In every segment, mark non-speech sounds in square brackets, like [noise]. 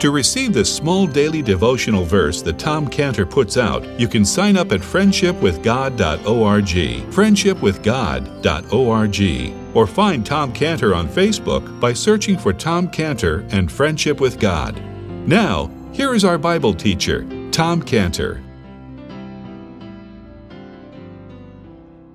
To receive this small daily devotional verse that Tom Cantor puts out, you can sign up at friendshipwithgod.org, friendshipwithgod.org, or find Tom Cantor on Facebook by searching for Tom Cantor and Friendship with God. Now, here is our Bible teacher, Tom Cantor.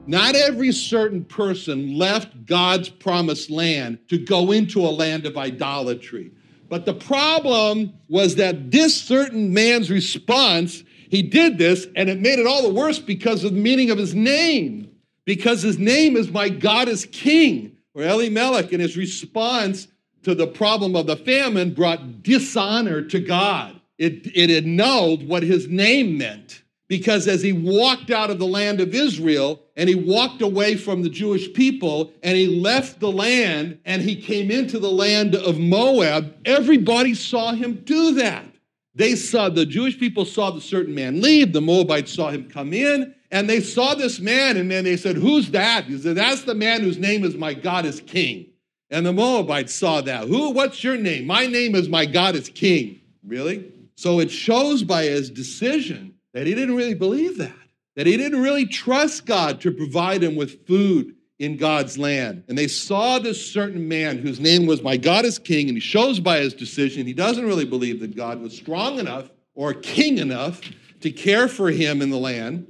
Not every certain person left God's promised land to go into a land of idolatry. But the problem was that this certain man's response, he did this, and it made it all the worse because of the meaning of his name. Because his name is My God is King, or Elimelech, and his response to the problem of the famine brought dishonor to God. It, it annulled what his name meant. Because as he walked out of the land of Israel and he walked away from the Jewish people and he left the land and he came into the land of Moab, everybody saw him do that. They saw, the Jewish people saw the certain man leave, the Moabites saw him come in, and they saw this man and then they said, Who's that? He said, That's the man whose name is my God is king. And the Moabites saw that. Who? What's your name? My name is my God is king. Really? So it shows by his decision that he didn't really believe that, that he didn't really trust God to provide him with food in God's land. And they saw this certain man whose name was My God is King, and he shows by his decision he doesn't really believe that God was strong enough or king enough to care for him in the land.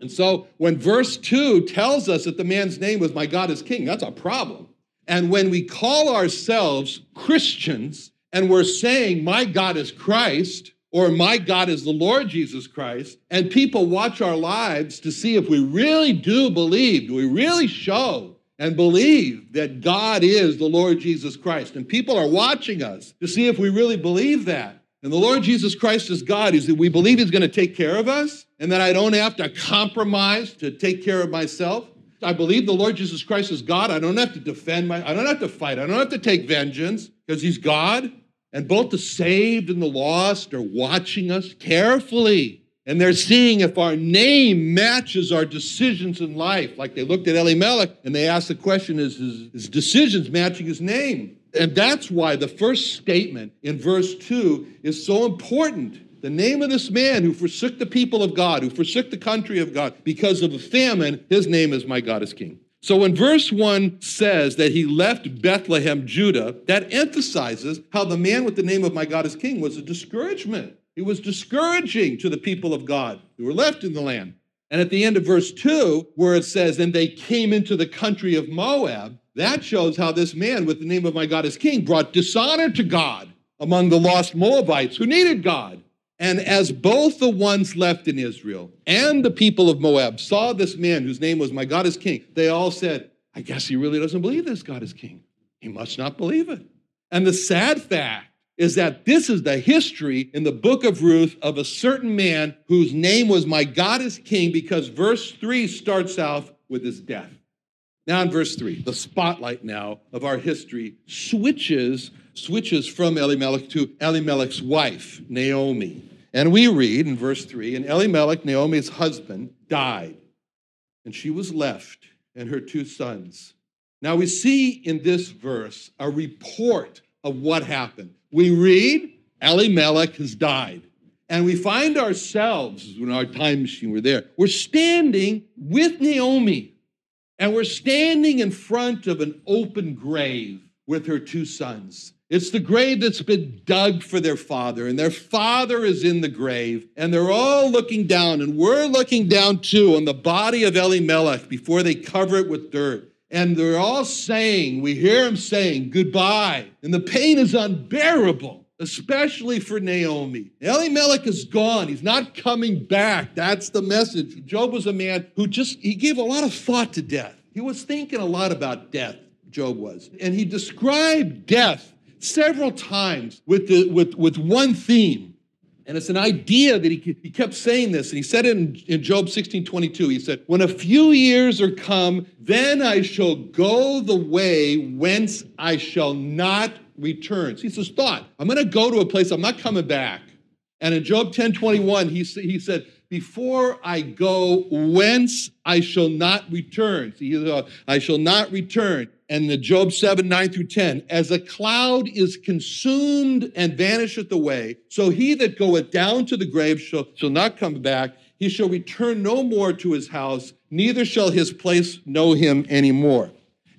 And so when verse 2 tells us that the man's name was My God is King, that's a problem. And when we call ourselves Christians and we're saying, My God is Christ, or my God is the Lord Jesus Christ, and people watch our lives to see if we really do believe, do we really show and believe that God is the Lord Jesus Christ? And people are watching us to see if we really believe that. And the Lord Jesus Christ is God. That we believe He's going to take care of us and that I don't have to compromise to take care of myself. I believe the Lord Jesus Christ is God. I don't have to defend my, I don't have to fight. I don't have to take vengeance because He's God. And both the saved and the lost are watching us carefully. And they're seeing if our name matches our decisions in life. Like they looked at Eli Elimelech and they asked the question is his, his decisions matching his name? And that's why the first statement in verse 2 is so important. The name of this man who forsook the people of God, who forsook the country of God because of a famine, his name is My God is King. So when verse 1 says that he left Bethlehem, Judah, that emphasizes how the man with the name of my God is king was a discouragement. He was discouraging to the people of God who were left in the land. And at the end of verse 2, where it says, and they came into the country of Moab, that shows how this man with the name of my God is king brought dishonor to God among the lost Moabites who needed God. And as both the ones left in Israel and the people of Moab saw this man whose name was My God is King, they all said, I guess he really doesn't believe this God is King. He must not believe it. And the sad fact is that this is the history in the book of Ruth of a certain man whose name was My God is King because verse 3 starts off with his death. Now in verse 3, the spotlight now of our history switches switches from Elimelech to Elimelech's wife, Naomi. And we read in verse 3 And Elimelech, Naomi's husband, died, and she was left and her two sons. Now we see in this verse a report of what happened. We read, Elimelech has died. And we find ourselves, when our time machine were there, we're standing with Naomi, and we're standing in front of an open grave with her two sons. It's the grave that's been dug for their father, and their father is in the grave, and they're all looking down, and we're looking down too on the body of Elimelech before they cover it with dirt. And they're all saying, we hear him saying, goodbye. And the pain is unbearable, especially for Naomi. Elimelech is gone. He's not coming back. That's the message. Job was a man who just, he gave a lot of thought to death. He was thinking a lot about death, Job was. And he described death several times with, the, with, with one theme. And it's an idea that he, he kept saying this, and he said it in, in Job 16 22. He said, When a few years are come, then I shall go the way whence I shall not return. See, it's this thought. I'm going to go to a place, I'm not coming back. And in Job 10 21, he, he said, Before I go, whence I shall not return. See, I shall not return and the Job 7, 9 through 10, as a cloud is consumed and vanisheth away, so he that goeth down to the grave shall, shall not come back. He shall return no more to his house, neither shall his place know him anymore.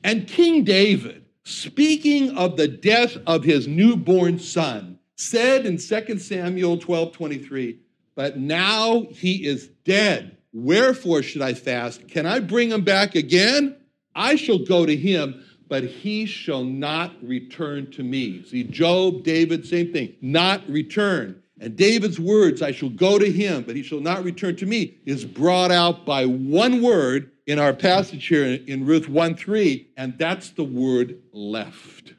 And King David, speaking of the death of his newborn son, said in 2 Samuel 12, 23, But now he is dead. Wherefore should I fast? Can I bring him back again? I shall go to him, but he shall not return to me. See, Job, David, same thing, not return. And David's words, I shall go to him, but he shall not return to me, is brought out by one word in our passage here in Ruth 1 3, and that's the word left.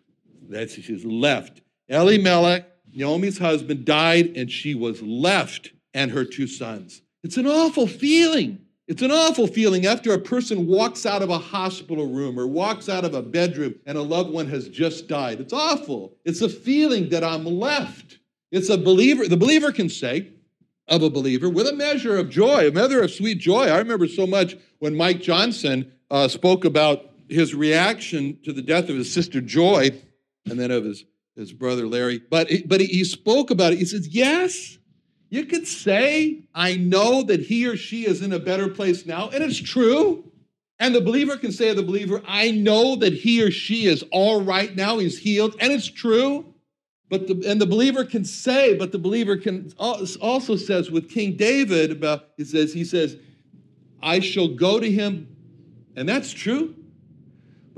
That's, says, left. Elimelech, Naomi's husband, died, and she was left and her two sons. It's an awful feeling. It's an awful feeling after a person walks out of a hospital room or walks out of a bedroom and a loved one has just died. It's awful. It's a feeling that I'm left. It's a believer, the believer can say of a believer with a measure of joy, a measure of sweet joy. I remember so much when Mike Johnson uh, spoke about his reaction to the death of his sister Joy and then of his, his brother Larry. But, but he spoke about it. He says, Yes, you could say, I know that he or she is in a better place now, and it's true. And the believer can say to the believer, I know that he or she is all right now, he's healed, and it's true. But the, and the believer can say, but the believer can also says with King David about he says he says, I shall go to him, and that's true.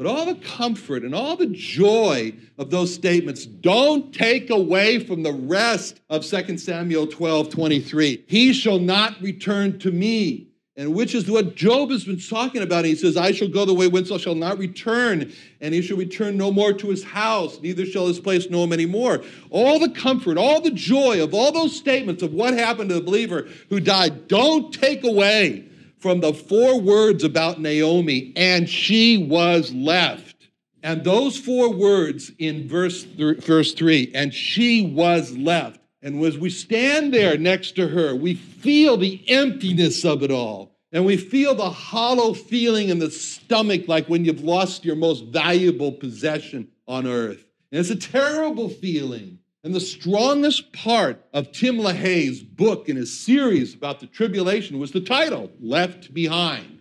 But all the comfort and all the joy of those statements don't take away from the rest of 2 Samuel 12 23. He shall not return to me. And which is what Job has been talking about. He says, I shall go the way whence I shall not return, and he shall return no more to his house, neither shall his place know him anymore. All the comfort, all the joy of all those statements of what happened to the believer who died, don't take away from the four words about Naomi, and she was left. And those four words in verse, th- verse 3, and she was left. And as we stand there next to her, we feel the emptiness of it all. And we feel the hollow feeling in the stomach, like when you've lost your most valuable possession on earth. And it's a terrible feeling. And the strongest part of Tim LaHaye's book in his series about the tribulation was the title, Left Behind.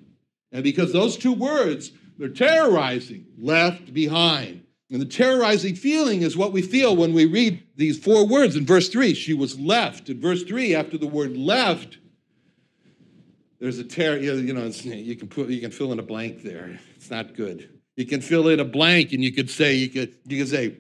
And because those two words, they're terrorizing, left behind. And the terrorizing feeling is what we feel when we read these four words in verse 3. She was left. In verse 3, after the word left, there's a terror, you know, you can put you can fill in a blank there. It's not good. You can fill in a blank and you could say, you could you could say,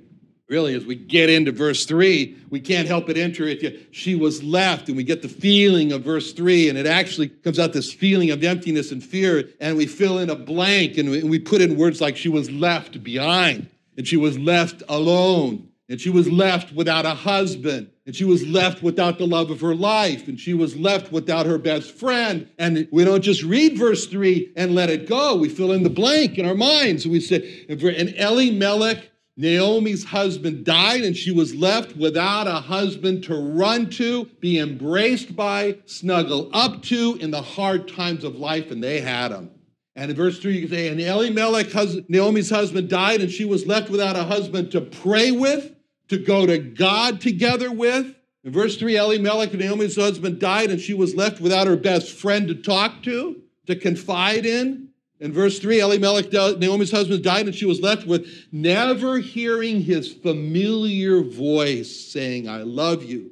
really, as we get into verse 3, we can't help but enter it. She was left, and we get the feeling of verse 3, and it actually comes out this feeling of emptiness and fear, and we fill in a blank, and we, put in words like she was left behind, and she was left alone, and she was left without a husband. And she was left without the love of her life, and she was left without her best friend. And we don't just read verse 3 and let it go. We fill in the blank in our minds. and We say, and Elimelech Naomi's husband died and she was left without a husband to run to, be embraced by, snuggle up to in the hard times of life, and they had him. And in verse 3, you can say, And Elimelech, Naomi's husband, died, and she was left without a husband to pray with, to go to God together with. In verse 3, Elimelech, Naomi's husband, died, and she was left without her best friend to talk to, to confide in. In verse 3, Elimelech, Naomi's husband, died, and she was left with never hearing his familiar voice saying, I love you.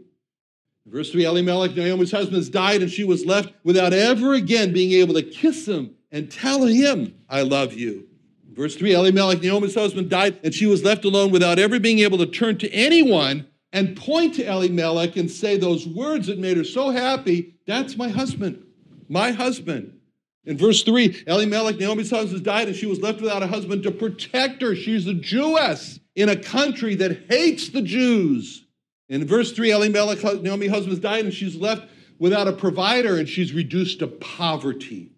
In verse 3, Elimelech, Naomi's husband, died, and she was left without ever again being able to kiss him and tell him, I love you. In verse 3, Elimelech, Naomi's husband, died, and she was left alone without ever being able to turn to anyone and point to Elimelech and say those words that made her so happy that's my husband, my husband. In verse 3, Elimelech, Naomi's husband, died, and she was left without a husband to protect her. She's a Jewess in a country that hates the Jews. In verse 3, Elimelech, Naomi's husband, died, and she's left without a provider, and she's reduced to poverty.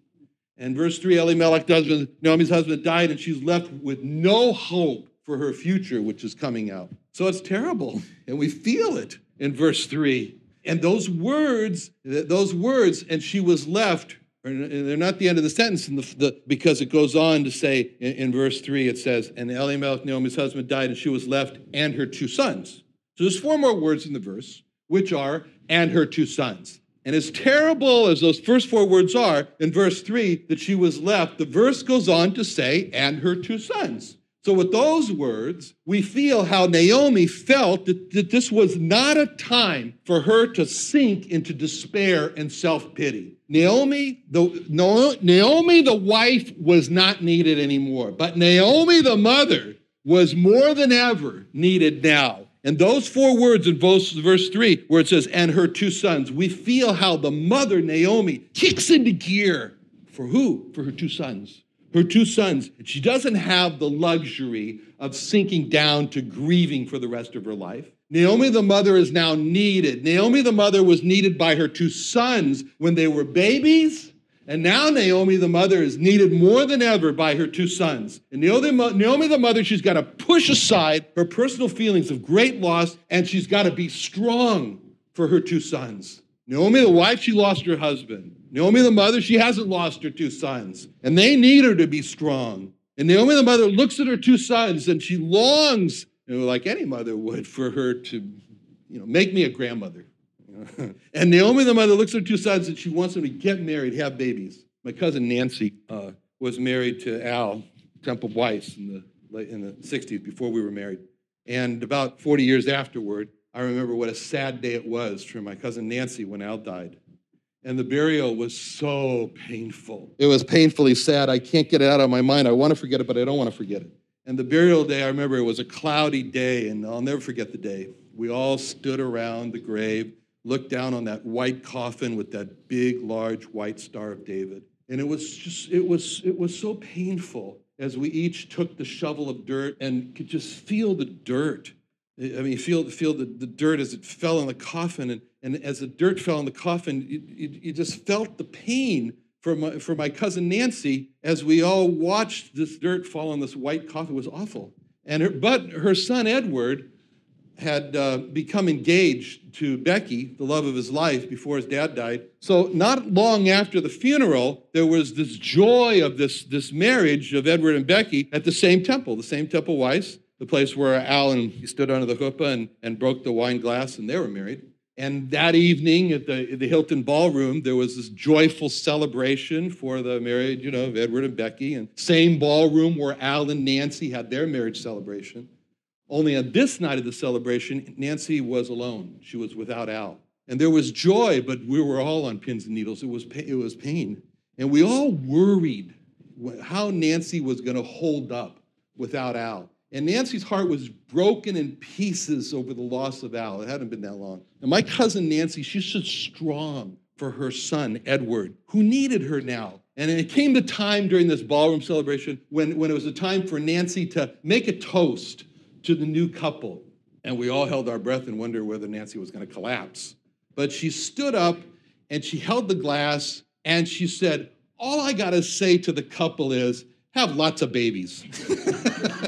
And verse 3, Elimelech, Naomi's husband, died, and she's left with no hope for her future, which is coming out. So it's terrible, and we feel it in verse 3. And those words, those words, and she was left, they're not the end of the sentence the, the, because it goes on to say in, in, verse 3, it says, And Elimelech, Naomi's husband, died, and she was left, and her two sons. So there's four more words in the verse, which are, and her two sons. And as terrible as those first four words are, in verse 3, that she was left, the verse goes on to say, and her two sons. So, with those words, we feel how Naomi felt that, that this was not a time for her to sink into despair and self pity. Naomi, the, Naomi, the wife, was not needed anymore, but Naomi, the mother, was more than ever needed now. And those four words in verse, verse 3, where it says, and her two sons, we feel how the mother, Naomi, kicks into gear. For who? For her two sons her two sons. She doesn't have the luxury of sinking down to grieving for the rest of her life. Naomi, the mother, is now needed. Naomi, the mother, was needed by her two sons when they were babies. And now Naomi, the mother, is needed more than ever by her two sons. And Naomi, the mother, she's got to push aside her personal feelings of great loss and she's got to be strong for her two sons. Naomi, the wife, she lost her husband. Naomi, the mother, she hasn't lost her two sons, and they need her to be strong. And Naomi, the mother, looks at her two sons and she longs, you know, like any mother would, for her to, you know, make me a grandmother. [laughs] and Naomi, the mother, looks at her two sons and she wants them to get married, have babies. My cousin Nancy uh, was married to Al Temple Weiss in the, in the 60s before we were married. And about 40 years afterward, I remember what a sad day it was for my cousin Nancy when Al died. And the burial was so painful. It was painfully sad. I can't get it out of my mind. I want to forget it, but I don't want to forget it. And the burial day, I remember it was a cloudy day, and I'll never forget the day. We all stood around the grave, looked down on that white coffin with that big, large white Star of David. And it was just, it was, it was so painful as we each took the shovel of dirt and could just feel the dirt. I mean, you feel, feel the, the dirt as it fell on the coffin. And and as the dirt fell on the coffin, you, you, you just felt the pain for my, for my cousin Nancy as we all watched this dirt fall on this white coffin. It was awful. And her, but her son Edward had uh, become engaged to Becky, the love of his life, before his dad died. So not long after the funeral, there was this joy of this, this marriage of Edward and Becky at the same temple, the same temple Weiss, the place where Al and he stood under the chuppah and, and broke the wine glass, and they were married. And that evening at the, the Hilton Ballroom, there was this joyful celebration for the marriage, you know, of Edward and Becky. And same ballroom where Al and Nancy had their marriage celebration. Only on this night of the celebration, Nancy was alone. She was without Al. And there was joy, but we were all on pins and needles. It was, it was pain. And we all worried how Nancy was going to hold up without Al. And Nancy's heart was broken in pieces over the loss of Al. It hadn't been that long. And my cousin Nancy, she's so strong for her son, Edward, who needed her now. And it came the time during this ballroom celebration when, when it was a time for Nancy to make a toast to the new couple. And we all held our breath and wondered whether Nancy was going to collapse. But she stood up and she held the glass and she said, All I got to say to the couple is, have lots of babies. [laughs]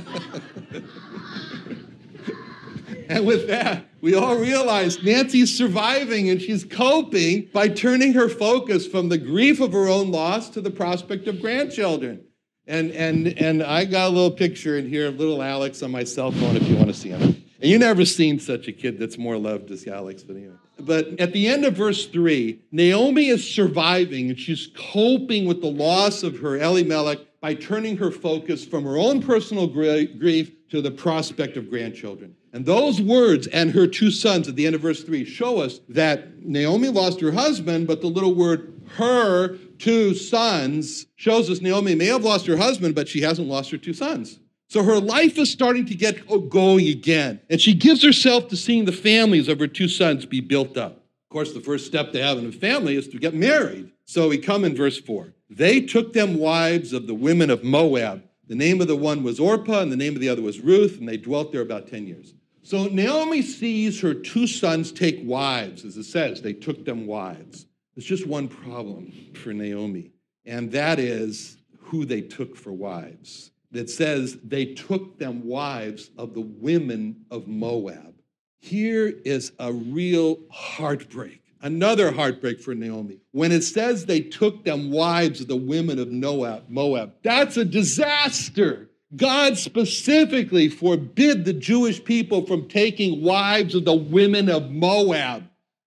And with that, we all realize Nancy's surviving and she's coping by turning her focus from the grief of her own loss to the prospect of grandchildren. And, and, and I got a little picture in here of little Alex on my cell phone if you want to see him. And you never seen such a kid that's more loved as Alex, but anyway. But at the end of verse three, Naomi is surviving and she's coping with the loss of her Elimelech by turning her focus from her own personal grief to the prospect of grandchildren. And those words and her two sons at the end of verse 3 show us that Naomi lost her husband, but the little word her two sons shows us Naomi may have lost her husband, but she hasn't lost her two sons. So her life is starting to get going again. And she gives herself to seeing the families of her two sons be built up. Of course, the first step to having a family is to get married. So we come in verse 4. They took them wives of the women of Moab. The name of the one was Orpah, and the name of the other was Ruth, and they dwelt there about 10 years. So Naomi sees her two sons take wives, as it says, they took them wives. There's just one problem for Naomi, and that is who they took for wives. That says they took them wives of the women of Moab. Here is a real heartbreak Another heartbreak for Naomi. When it says they took them wives of the women of Moab, Moab, that's a disaster. God specifically forbid the Jewish people from taking wives of the women of Moab.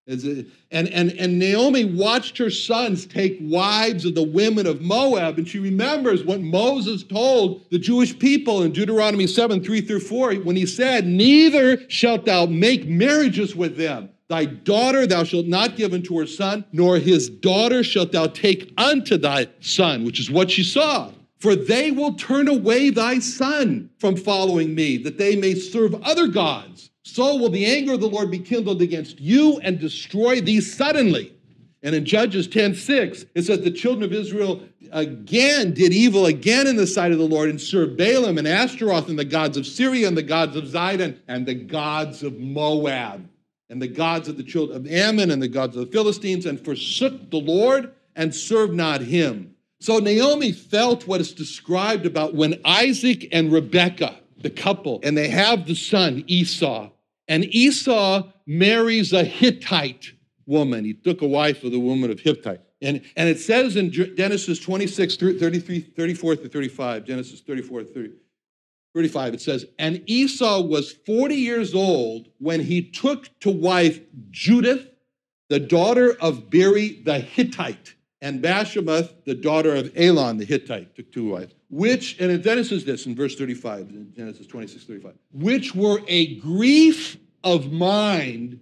And, and, and Naomi watched her sons take wives of the women of Moab, and she remembers what Moses told the Jewish people in Deuteronomy 7 3 through 4 when he said, Neither shalt thou make marriages with them Thy daughter thou shalt not give unto her son, nor his daughter shalt thou take unto thy son, which is what she saw. For they will turn away thy son from following me, that they may serve other gods. So will the anger of the Lord be kindled against you and destroy thee suddenly. And in Judges 10 6, it says the children of Israel again did evil again in the sight of the Lord and served Baalim and Ashtaroth and the gods of Syria and the gods of Zidon and the gods of Moab and the gods of the children of Ammon and the gods of the Philistines and forsook the Lord and served not him. So Naomi felt what is described about when Isaac and Rebekah, the couple, and they have the son Esau, and Esau marries a Hittite woman. He took a wife of the woman of Hittite. And, and it says in Genesis 26, 33, 34 through 35, Genesis 34, 30, 35, it says, And Esau was 40 years old when he took to wife Judith, the daughter of Beeri the Hittite, and Bashemath, the daughter of Elon the Hittite, took two wives, which, and then it says this in verse 35, in Genesis 26, 35, which were a grief of mind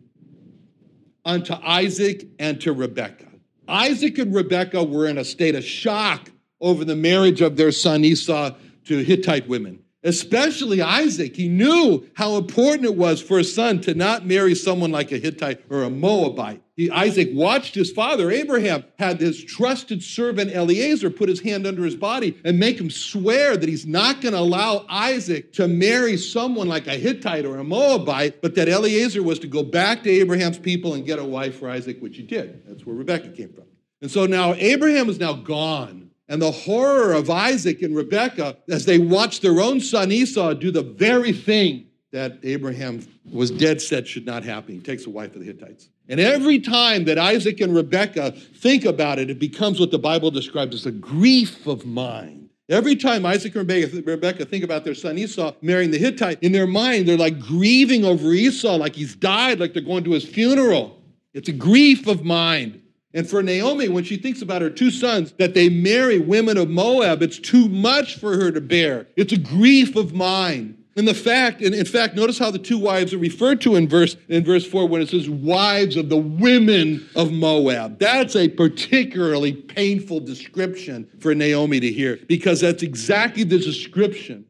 unto Isaac and to Rebekah. Isaac and Rebekah were in a state of shock over the marriage of their son Esau to Hittite women especially Isaac. He knew how important it was for a son to not marry someone like a Hittite or a Moabite. He, Isaac watched his father, Abraham, had his trusted servant Eliezer put his hand under his body and make him swear that he's not going to allow Isaac to marry someone like a Hittite or a Moabite, but that Eliezer was to go back to Abraham's people and get a wife for Isaac, which he did. That's where Rebekah came from. And so now Abraham is now gone and the horror of Isaac and Rebekah as they watch their own son Esau do the very thing that Abraham was dead set should not happen. He takes a wife of the Hittites. And every time that Isaac and Rebekah think about it, it becomes what the Bible describes as a grief of mind. Every time Isaac and Rebekah think about their son Esau marrying the Hittite, in their mind, they're like grieving over Esau, like he's died, like they're going to his funeral. It's a grief of mind. And for Naomi, when she thinks about her two sons, that they marry women of Moab, it's too much for her to bear. It's a grief of mind. And the fact, and in fact, notice how the two wives are referred to in verse in verse 4 when it says wives of the women of Moab. That's a particularly painful description for Naomi to hear because that's exactly the description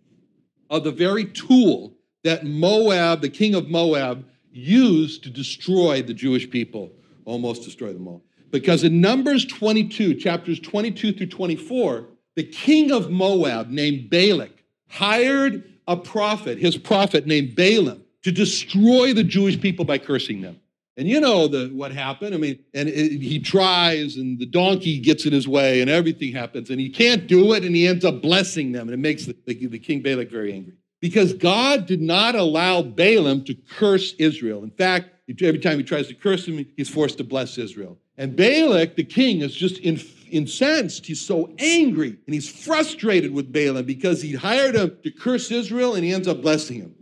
of the very tool that Moab, the king of Moab, used to destroy the Jewish people, almost destroy them all. Because in Numbers 22, chapters 22 through 24, the king of Moab named Balak hired a prophet, his prophet named Balaam, to destroy the Jewish people by cursing them. And you know the, what happened. I mean, and it, he tries, and the donkey gets in his way, and everything happens, and he can't do it, and he ends up blessing them, and it makes the, the, the king Balak very angry. Because God did not allow Balaam to curse Israel. In fact, every time he tries to curse him, he's forced to bless Israel. And Balak, the king, is just in, incensed. He's so angry and he's frustrated with Balaam because he hired him to curse Israel and he ends up blessing him.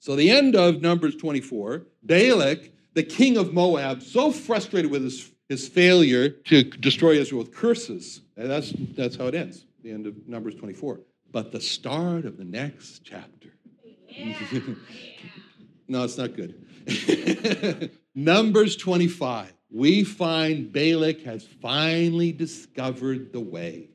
So, the end of Numbers 24, Balak, the king of Moab, so frustrated with his, his failure to destroy Israel with curses. And that's, that's how it ends, the end of Numbers 24. But the start of the next chapter. [laughs] no, it's not good. [laughs] Numbers 25, we find Balak has finally discovered the way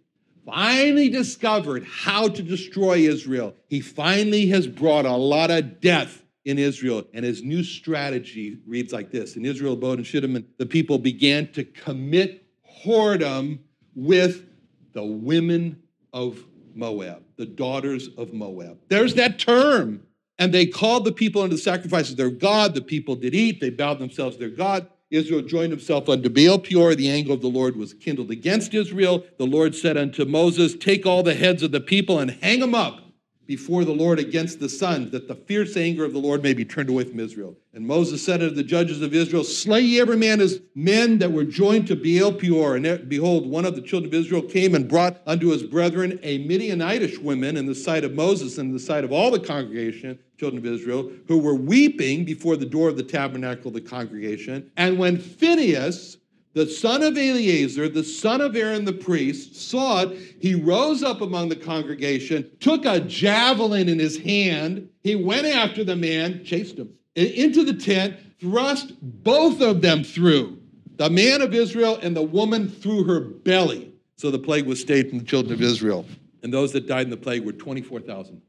finally discovered how to destroy Israel. He finally has brought a lot of death in Israel. And his new strategy reads like this In Israel, Bod, and Shittim, the people began to commit whoredom with the women of Moab, the daughters of Moab. There's that term. And they called the people unto the sacrifices of their God. The people did eat. They bowed themselves to their God. Israel joined himself unto Baal Peor. The anger of the Lord was kindled against Israel. The Lord said unto Moses, Take all the heads of the people and hang them up before the Lord against the sun, that the fierce anger of the Lord may be turned away from Israel. And Moses said unto the judges of Israel, Slay ye every man his men that were joined to Baal Peor. And behold, one of the children of Israel came and brought unto his brethren a Midianitish woman in the sight of Moses and in the sight of all the congregation, children of Israel, who were weeping before the door of the tabernacle of the congregation. And when Phinehas, the son of Eleazar, the son of Aaron the priest, saw it. He rose up among the congregation, took a javelin in his hand. He went after the man, chased him into the tent, thrust both of them through the man of Israel and the woman through her belly. So the plague was stayed from the children of Israel. And those that died in the plague were 24,000.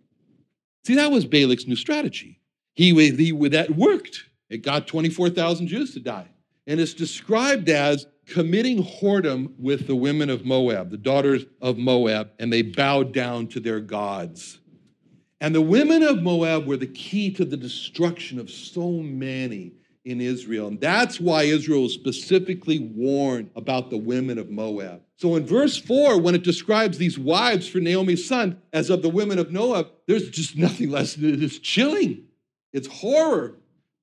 See, that was Balak's new strategy. He, he, that worked. It got 24,000 Jews to die and it's described as committing whoredom with the women of Moab, the daughters of Moab, and they bowed down to their gods. And the women of Moab were the key to the destruction of so many in Israel. And that's why Israel specifically warned about the women of Moab. So in verse 4, when it describes these wives for Naomi's son as of the women of Moab, there's just nothing less than it's chilling. It's horror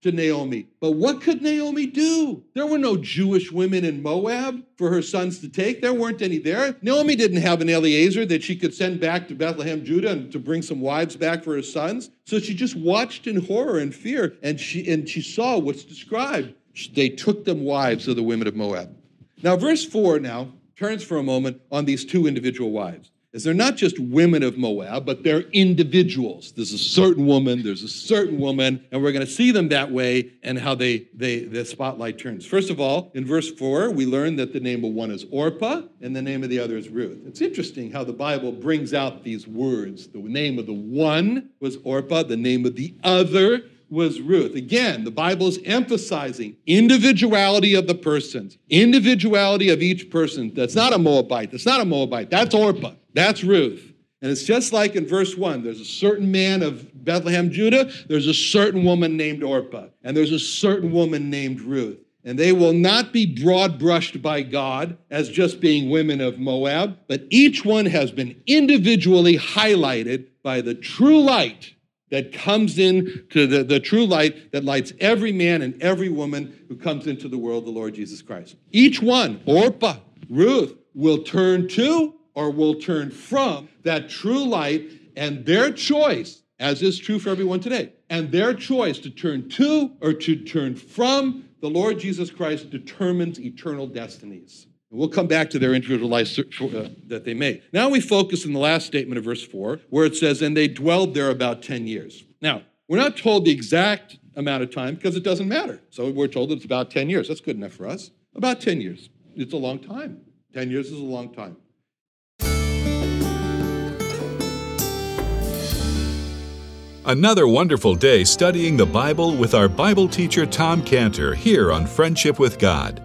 to Naomi. But what could Naomi do? There were no Jewish women in Moab for her sons to take. There weren't any there. Naomi didn't have an Eliezer that she could send back to Bethlehem, Judah, and to bring some wives back for her sons. So she just watched in horror and fear, and she and she saw what's described. They took them wives of the women of Moab. Now, verse 4 now turns for a moment on these two individual wives is they're not just women of Moab, but they're individuals. There's a certain woman, there's a certain woman, and we're going to see them that way and how they, they the spotlight turns. First of all, in verse 4, we learn that the name of one is Orpah and the name of the other is Ruth. It's interesting how the Bible brings out these words. The name of the one was Orpah, the name of the other was Ruth. Again, the Bible is emphasizing individuality of the persons, individuality of each person. That's not a Moabite. That's not a Moabite. That's Orpah. That's Ruth. And it's just like in verse 1 there's a certain man of Bethlehem, Judah, there's a certain woman named Orpah, and there's a certain woman named Ruth. And they will not be broad brushed by God as just being women of Moab, but each one has been individually highlighted by the true light that comes in to the, the true light that lights every man and every woman who comes into the world, the Lord Jesus Christ. Each one, Orpah, Ruth, will turn to or will turn from that true light and their choice, as is true for everyone today, and their choice to turn to or to turn from the Lord Jesus Christ determines eternal destinies. We'll come back to their individual lives uh, that they made. Now we focus in the last statement of verse 4, where it says, And they dwelled there about 10 years. Now, we're not told the exact amount of time because it doesn't matter. So we're told it's about 10 years. That's good enough for us. About 10 years. It's a long time. 10 years is a long time. Another wonderful day studying the Bible with our Bible teacher Tom Cantor here on Friendship with God.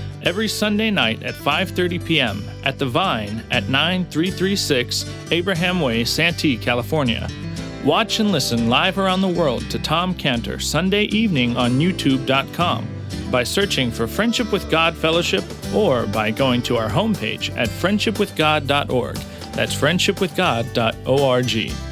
every Sunday night at 5:30 p.m. at The Vine at 9336 Abraham Way, Santee, California. Watch and listen live around the world to Tom Cantor Sunday evening on youtube.com by searching for Friendship with God Fellowship or by going to our homepage at friendshipwithgod.org. That's friendshipwithgod.org.